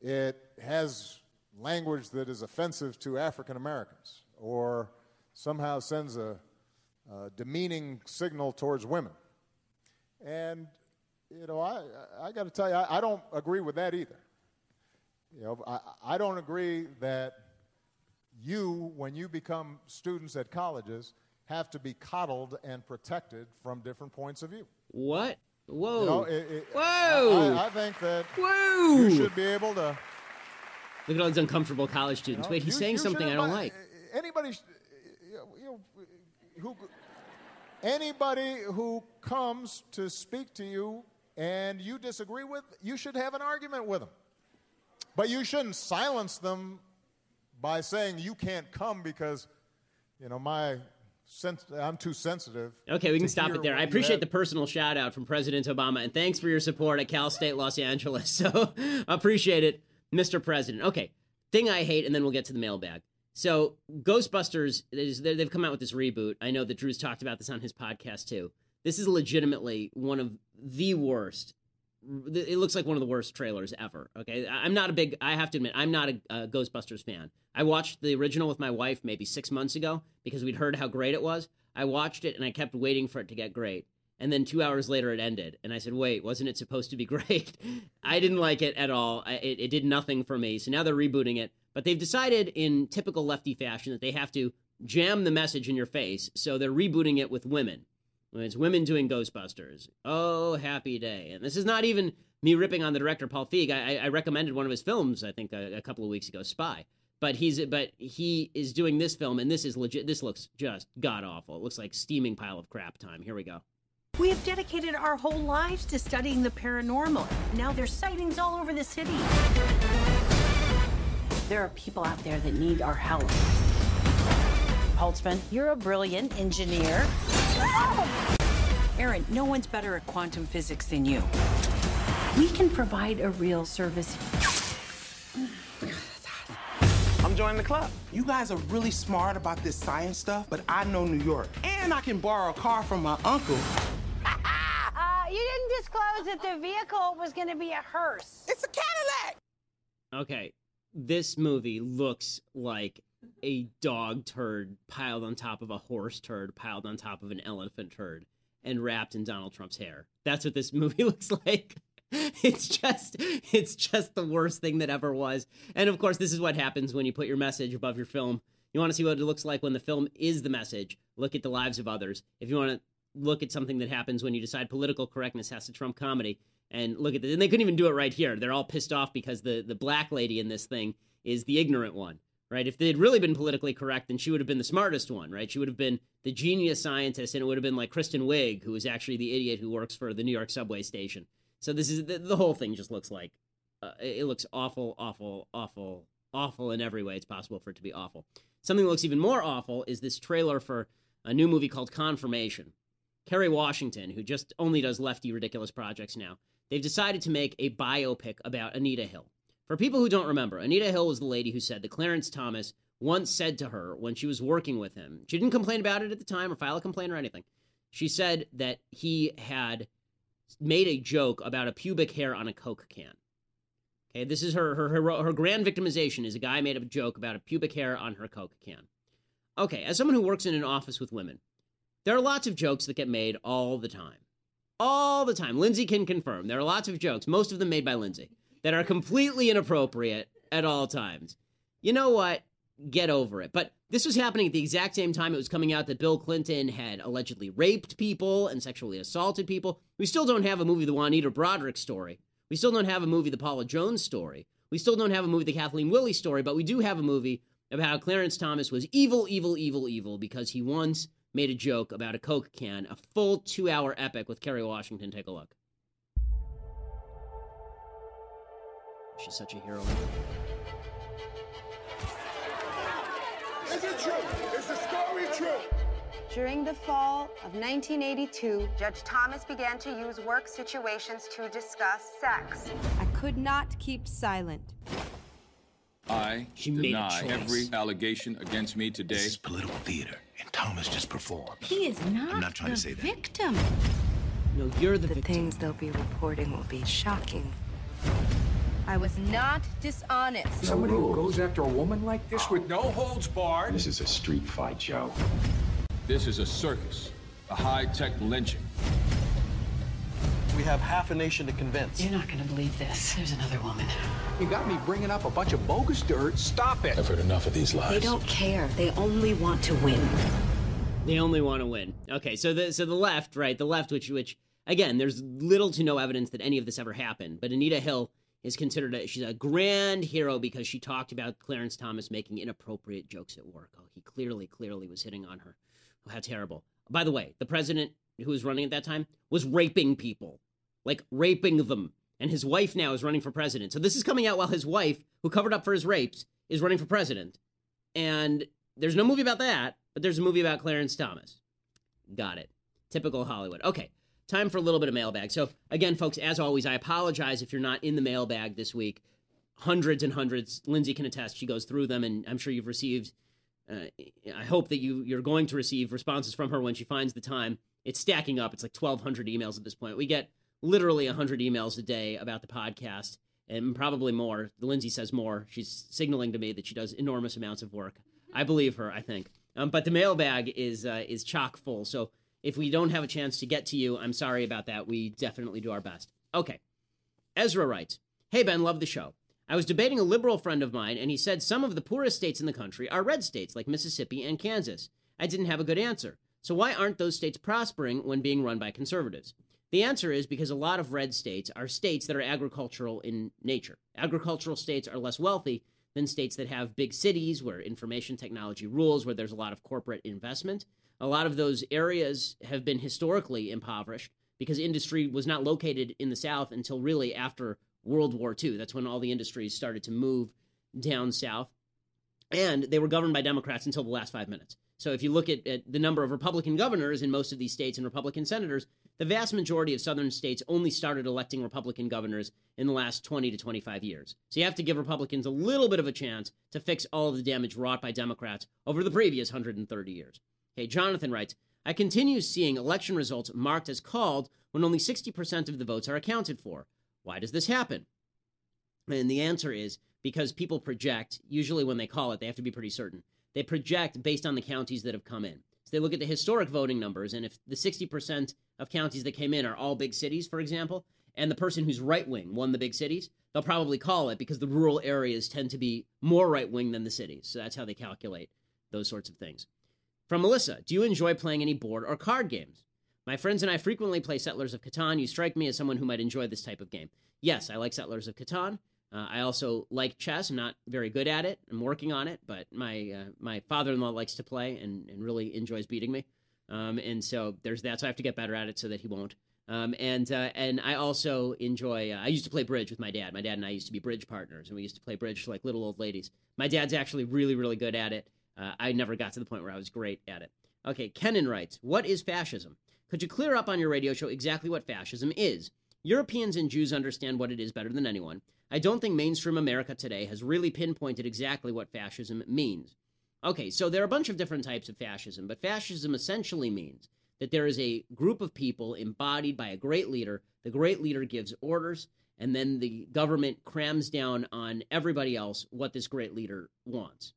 it has language that is offensive to African Americans, or somehow sends a, a demeaning signal towards women. And you know, I, I got to tell you, I, I don't agree with that either. You know, I, I don't agree that you, when you become students at colleges, have to be coddled and protected from different points of view. What? Whoa. You know, it- it- Whoa. I, I, I think that Whoa. you should be able to. Look at all these uncomfortable college students. you know, Wait, he's you- saying you something I don't like. Uh, anybody, uh, uh, you know, who, anybody who comes to speak to you and you disagree with, you should have an argument with them. But you shouldn't silence them by saying you can't come because, you know, my I'm too sensitive. Okay, we can stop it there. I appreciate the personal shout out from President Obama, and thanks for your support at Cal State Los Angeles. So appreciate it, Mr. President. Okay, thing I hate, and then we'll get to the mailbag. So Ghostbusters, they've come out with this reboot. I know that Drew's talked about this on his podcast too. This is legitimately one of the worst. It looks like one of the worst trailers ever. Okay, I'm not a big. I have to admit, I'm not a, a Ghostbusters fan. I watched the original with my wife maybe six months ago because we'd heard how great it was. I watched it and I kept waiting for it to get great. And then two hours later it ended. And I said, wait, wasn't it supposed to be great? I didn't like it at all. I, it, it did nothing for me. So now they're rebooting it. But they've decided in typical lefty fashion that they have to jam the message in your face. So they're rebooting it with women. It's women doing Ghostbusters. Oh, happy day. And this is not even me ripping on the director, Paul Feig. I, I recommended one of his films, I think, a, a couple of weeks ago, Spy but he's but he is doing this film and this is legit this looks just god awful it looks like steaming pile of crap time here we go we have dedicated our whole lives to studying the paranormal now there's sightings all over the city there are people out there that need our help holtzmann you're a brilliant engineer erin no one's better at quantum physics than you we can provide a real service I'm joining the club. You guys are really smart about this science stuff, but I know New York. And I can borrow a car from my uncle. You didn't disclose that the vehicle was going to be a hearse. It's a Cadillac. Okay, this movie looks like a dog turd piled on top of a horse turd piled on top of an elephant turd and wrapped in Donald Trump's hair. That's what this movie looks like. it's just it's just the worst thing that ever was. And of course, this is what happens when you put your message above your film. You want to see what it looks like when the film is the message. Look at the lives of others. If you want to look at something that happens when you decide political correctness has to trump comedy, and look at this, and they couldn't even do it right here. They're all pissed off because the the black lady in this thing is the ignorant one, right? If they had really been politically correct, then she would have been the smartest one, right? She would have been the genius scientist, and it would have been like Kristen Wiig, who is actually the idiot who works for the New York subway station. So this is the, the whole thing just looks like uh, it looks awful, awful, awful, awful in every way it's possible for it to be awful. Something that looks even more awful is this trailer for a new movie called Confirmation. Kerry Washington, who just only does lefty ridiculous projects now, they've decided to make a biopic about Anita Hill. For people who don't remember, Anita Hill was the lady who said that Clarence Thomas once said to her when she was working with him, she didn't complain about it at the time or file a complaint or anything. She said that he had made a joke about a pubic hair on a Coke can. Okay, this is her her her, her grand victimization is a guy made a joke about a pubic hair on her Coke can. Okay, as someone who works in an office with women, there are lots of jokes that get made all the time. All the time. Lindsay can confirm. There are lots of jokes, most of them made by Lindsay, that are completely inappropriate at all times. You know what? Get over it. But this was happening at the exact same time it was coming out that Bill Clinton had allegedly raped people and sexually assaulted people. We still don't have a movie, the Juanita Broaddrick story. We still don't have a movie, the Paula Jones story. We still don't have a movie, the Kathleen Willey story, but we do have a movie about how Clarence Thomas was evil, evil, evil, evil because he once made a joke about a Coke can, a full two hour epic with Kerry Washington. Take a look. She's such a hero. Is it true? Is the story true? During the fall of 1982, Judge Thomas began to use work situations to discuss sex. I could not keep silent. I She made a deny choice. every allegation against me today. This is political theater, and Thomas just performed. He is not, I'm not trying the to say that. victim. No, you're the, the victim. things they'll be reporting will be shocking. I was not dishonest. Somebody who goes after a woman like this with no holds barred. This is a street fight, Joe. This is a circus, a high-tech lynching. We have half a nation to convince. You're not going to believe this. There's another woman. You got me bringing up a bunch of bogus dirt. Stop it. I've heard enough of these lies. They don't care. They only want to win. They only want to win. Okay, so the so the left, right? The left, which which again, there's little to no evidence that any of this ever happened. But Anita Hill is considered a, she's a grand hero because she talked about Clarence Thomas making inappropriate jokes at work. Oh, he clearly, clearly was hitting on her. Oh, how terrible. By the way, the president who was running at that time was raping people, like raping them. And his wife now is running for president. So this is coming out while his wife, who covered up for his rapes, is running for president. And there's no movie about that, but there's a movie about Clarence Thomas. Got it. Typical Hollywood. Okay, time for a little bit of mailbag. So, again, folks, as always, I apologize if you're not in the mailbag this week. Hundreds and hundreds. Lindsay can attest. She goes through them, and I'm sure you've received. Uh, I hope that you you're going to receive responses from her when she finds the time. It's stacking up. It's like 1,200 emails at this point. We get literally 100 emails a day about the podcast, and probably more. Lindsay says more. She's signaling to me that she does enormous amounts of work. I believe her. I think. Um, but the mailbag is uh, is chock full. So If we don't have a chance to get to you, I'm sorry about that. We definitely do our best. Okay. Ezra writes Hey, Ben, love the show. I was debating a liberal friend of mine, and he said some of the poorest states in the country are red states like Mississippi and Kansas. I didn't have a good answer. So, why aren't those states prospering when being run by conservatives? The answer is because a lot of red states are states that are agricultural in nature. Agricultural states are less wealthy than states that have big cities where information technology rules, where there's a lot of corporate investment. A lot of those areas have been historically impoverished because industry was not located in the South until really after World War II. That's when all the industries started to move down south. And they were governed by Democrats until the last five minutes. So if you look at, at, the number of Republican governors in most of these states and Republican senators, the vast majority of southern states only started electing Republican governors in the last 20 to 25 years. So you have to give Republicans a little bit of a chance to fix all of the damage wrought by Democrats over the previous 130 years. Okay, Jonathan writes, I continue seeing election results marked as called when only 60% of the votes are accounted for. Why does this happen? And the answer is because people project, usually when they call it, they have to be pretty certain. They project based on the counties that have come in. So they look at the historic voting numbers, and if the 60% of counties that came in are all big cities, for example, and the person who's right wing won the big cities, they'll probably call it because the rural areas tend to be more right wing than the cities. So that's how they calculate those sorts of things. From Melissa, do you enjoy playing any board or card games? My friends and I frequently play Settlers of Catan. You strike me as someone who might enjoy this type of game. Yes, I like Settlers of Catan. Uh, I also like chess. I'm not very good at it. I'm working on it, but my uh, my father-in-law likes to play and, and really enjoys beating me. Um, and so there's that. So I have to get better at it so that he won't. Um, and uh, and I also enjoy. Uh, I used to play bridge with my dad. My dad and I used to be bridge partners, and we used to play bridge like little old ladies. My dad's actually really really good at it. Uh, I never got to the point where I was great at it. Okay, Kenan writes, "What is fascism? Could you clear up on your radio show exactly what fascism is? Europeans and Jews understand what it is better than anyone. I don't think mainstream America today has really pinpointed exactly what fascism means. Okay, so there are a bunch of different types of fascism, but fascism essentially means that there is a group of people embodied by a great leader. The great leader gives orders, and then the government crams down on everybody else what this great leader wants.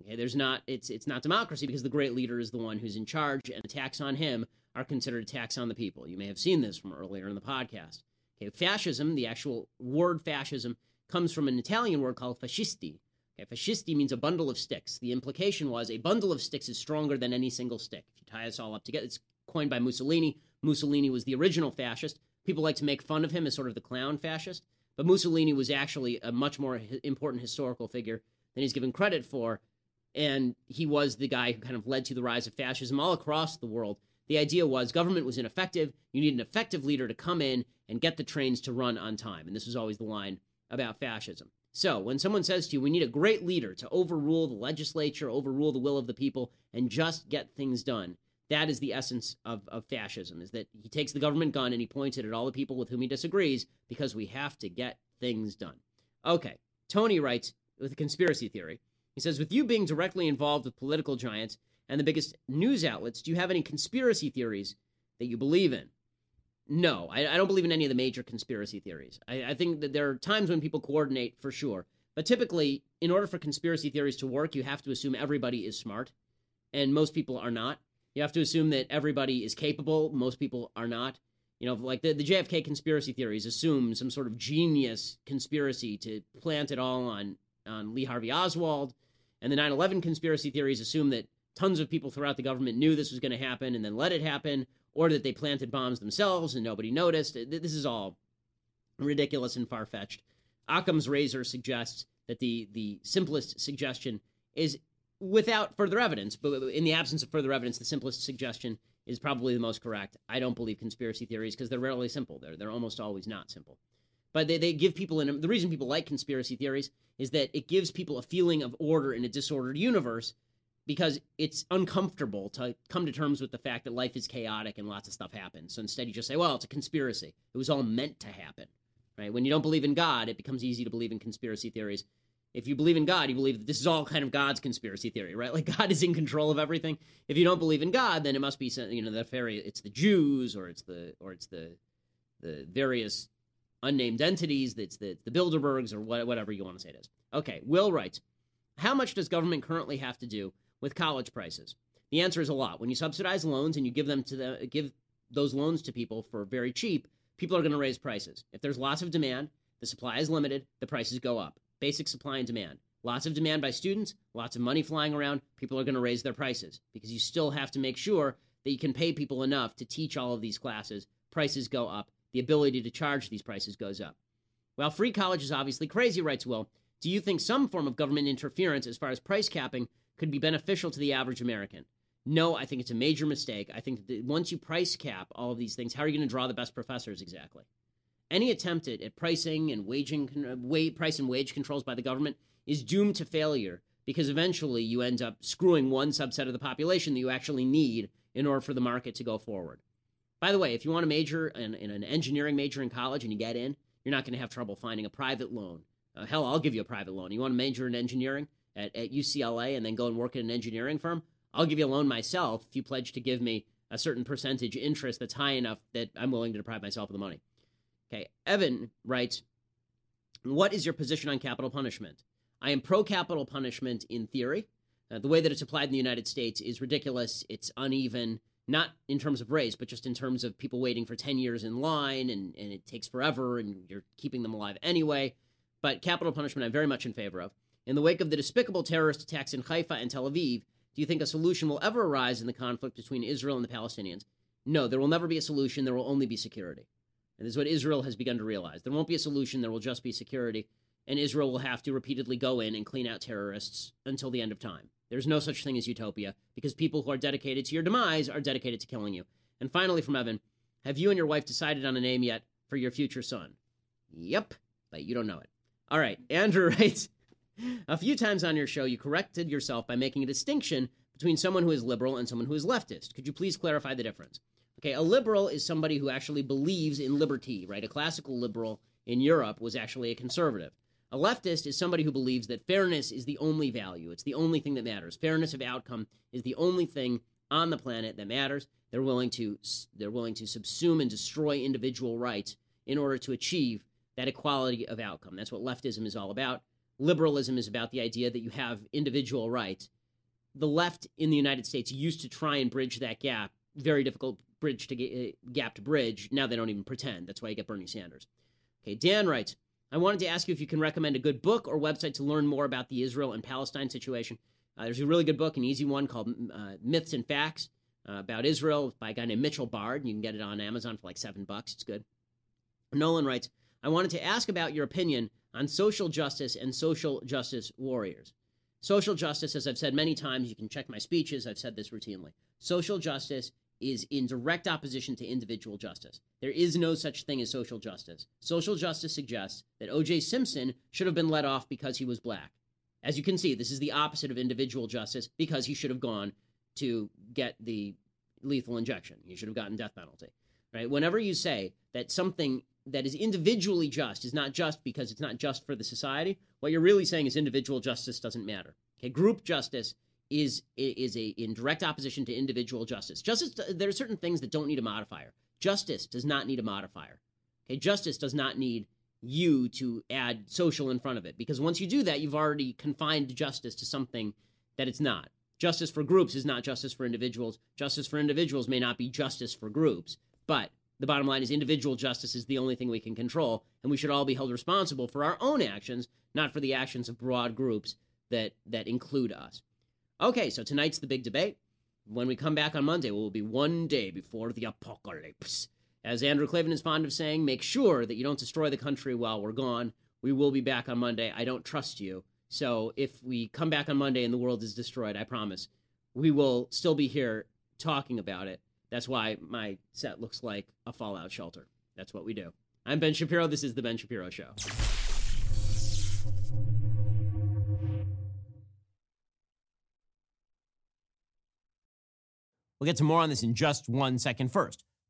Okay, there's not it's it's not democracy because the great leader is the one who's in charge, and attacks on him are considered attacks on the people. You may have seen this from earlier in the podcast. Okay, fascism, the actual word fascism, comes from an Italian word called fascisti. Okay, fascisti means a bundle of sticks. The implication was a bundle of sticks is stronger than any single stick. If you tie us all up together, it's coined by Mussolini. Mussolini was the original fascist. People like to make fun of him as sort of the clown fascist, but Mussolini was actually a much more important historical figure than he's given credit for. And he was the guy who kind of led to the rise of fascism all across the world. The idea was government was ineffective. You need an effective leader to come in and get the trains to run on time. And this was always the line about fascism. So, when someone says to you, we need a great leader to overrule the legislature, overrule the will of the people, and just get things done, that is the essence of, of fascism, is that he takes the government gun and he points it at all the people with whom he disagrees because we have to get things done. Okay, Tony writes with a conspiracy theory. He says, with you being directly involved with political giants and the biggest news outlets, do you have any conspiracy theories that you believe in? No, I, I, don't believe in any of the major conspiracy theories. I, I, think that there are times when people coordinate for sure. But typically, in order for conspiracy theories to work, you have to assume everybody is smart, and most people are not. You have to assume that everybody is capable, most people are not. You know, like the, the JFK conspiracy theories assume some sort of genius conspiracy to plant it all on, on Lee Harvey Oswald. And the 9 11 conspiracy theories assume that tons of people throughout the government knew this was going to happen and then let it happen or that they planted bombs themselves and nobody noticed. This is all ridiculous and far fetched. Occam's razor suggests that the the simplest suggestion is without further evidence, but in the absence of further evidence, the simplest suggestion is probably the most correct. I don't believe conspiracy theories because they're rarely simple. They're they're almost always not simple. But they, they give people, and the reason people like conspiracy theories is that it gives people a feeling of order in a disordered universe because it's uncomfortable to come to terms with the fact that life is chaotic and lots of stuff happens. So instead, you just say, well, it's a conspiracy. It was all meant to happen. Right? When you don't believe in God, it becomes easy to believe in conspiracy theories. If you believe in God, you believe that this is all kind of God's conspiracy theory, right? Like God is in control of everything. If you don't believe in God, then it must be you know the fairy. It's the Jews, or it's the or it's the the various unnamed entities. That's the the Bilderbergs, or whatever you want to say it is. Okay, Will writes, how much does government currently have to do with college prices. The answer is a lot. When you subsidize loans and you give them to the give those loans to people for very cheap, people are going to raise prices. If there's lots of demand, the supply is limited, the prices go up. Basic supply and demand. Lots of demand by students, lots of money flying around, people are going to raise their prices because you still have to make sure that you can pay people enough to teach all of these classes. Prices go up. The ability to charge these prices goes up. While free college is obviously crazy, writes Will, do you think some form of government interference as far as price capping could be beneficial to the average American? No, I think it's a major mistake. I think that once you price cap all of these things, how are you going to draw the best professors exactly? Any attempt at, at pricing and waging, uh, price and wage controls by the government is doomed to failure because eventually you end up screwing one subset of the population that you actually need in order for the market to go forward. By the way, if you want to major in, in an engineering major in college and you get in, you're not going to have trouble finding a private loan. Uh, hell, I'll give you a private loan. You want to major in engineering at, at UCLA and then go and work at an engineering firm? I'll give you a loan myself if you pledge to give me a certain percentage interest that's high enough that I'm willing to deprive myself of the money. Okay, Evan writes, What is your position on capital punishment? I am pro capital punishment in theory. Uh, the way that it's applied in the United States is ridiculous. It's uneven, not in terms of race, but just in terms of people waiting for 10 years in line and, and it takes forever and you're keeping them alive anyway. But capital punishment, I'm very much in favor of. In the wake of the despicable terrorist attacks in Haifa and Tel Aviv, do you think a solution will ever arise in the conflict between Israel and the Palestinians? No, there will never be a solution. There will only be security. And this is what Israel has begun to realize. There won't be a solution. There will just be security. And Israel will have to repeatedly go in and clean out terrorists until the end of time. There's no such thing as utopia because people who are dedicated to your demise are dedicated to killing you. And finally, from Evan, have you and your wife decided on a name yet for your future son? Yep, but you don't know it. All right, Andrew writes A few times on your show, you corrected yourself by making a distinction between someone who is liberal and someone who is leftist. Could you please clarify the difference? Okay, a liberal is somebody who actually believes in liberty, right? A classical liberal in Europe was actually a conservative. A leftist is somebody who believes that fairness is the only value. It's the only thing that matters. Fairness of outcome is the only thing on the planet that matters. They're willing to they're willing to subsume and destroy individual rights in order to achieve that equality of outcome. That's what leftism is all about. Liberalism is about the idea that you have individual rights. The left in the United States used to try and bridge that gap. Very difficult bridge to get, uh, gap to bridge. Now they don't even pretend. That's why you get Bernie Sanders. Okay, Dan writes, I wanted to ask you if you can recommend a good book or website to learn more about the Israel and Palestine situation. Uh, there's a really good book, an easy one called uh, Myths and Facts uh, about Israel by a guy named Mitchell Bard. You can get it on Amazon for like seven bucks. It's good. Nolan writes, I wanted to ask about your opinion on social justice and social justice warriors. Social justice, as I've said many times, you can check my speeches, I've said this routinely. Social justice is in direct opposition to individual justice. There is no such thing as social justice. Social justice suggests that O.J. Simpson should have been let off because he was black. As you can see, this is the opposite of individual justice because he should have gone to get the lethal injection. He should have gotten death penalty. Right? Whenever you say that something that is individually just is not just because it's not just for the society. What you're really saying is individual justice doesn't matter. Okay, group justice is is a in direct opposition to individual justice. Justice there are certain things that don't need a modifier. Justice does not need a modifier. Okay, justice does not need you to add social in front of it because once you do that, you've already confined justice to something that it's not. Justice for groups is not justice for individuals. Justice for individuals may not be justice for groups, but the bottom line is individual justice is the only thing we can control, and we should all be held responsible for our own actions, not for the actions of broad groups that that include us. Okay, so tonight's the big debate. When we come back on Monday, we'll be one day before the apocalypse. As Andrew Klavan is fond of saying, make sure that you don't destroy the country while we're gone. We will be back on Monday. I don't trust you. So if we come back on Monday and the world is destroyed, I promise, we will still be here talking about it that's why my set looks like a fallout shelter. That's what we do. I'm Ben Shapiro. This is The Ben Shapiro Show. We'll get to more on this in just one second. First,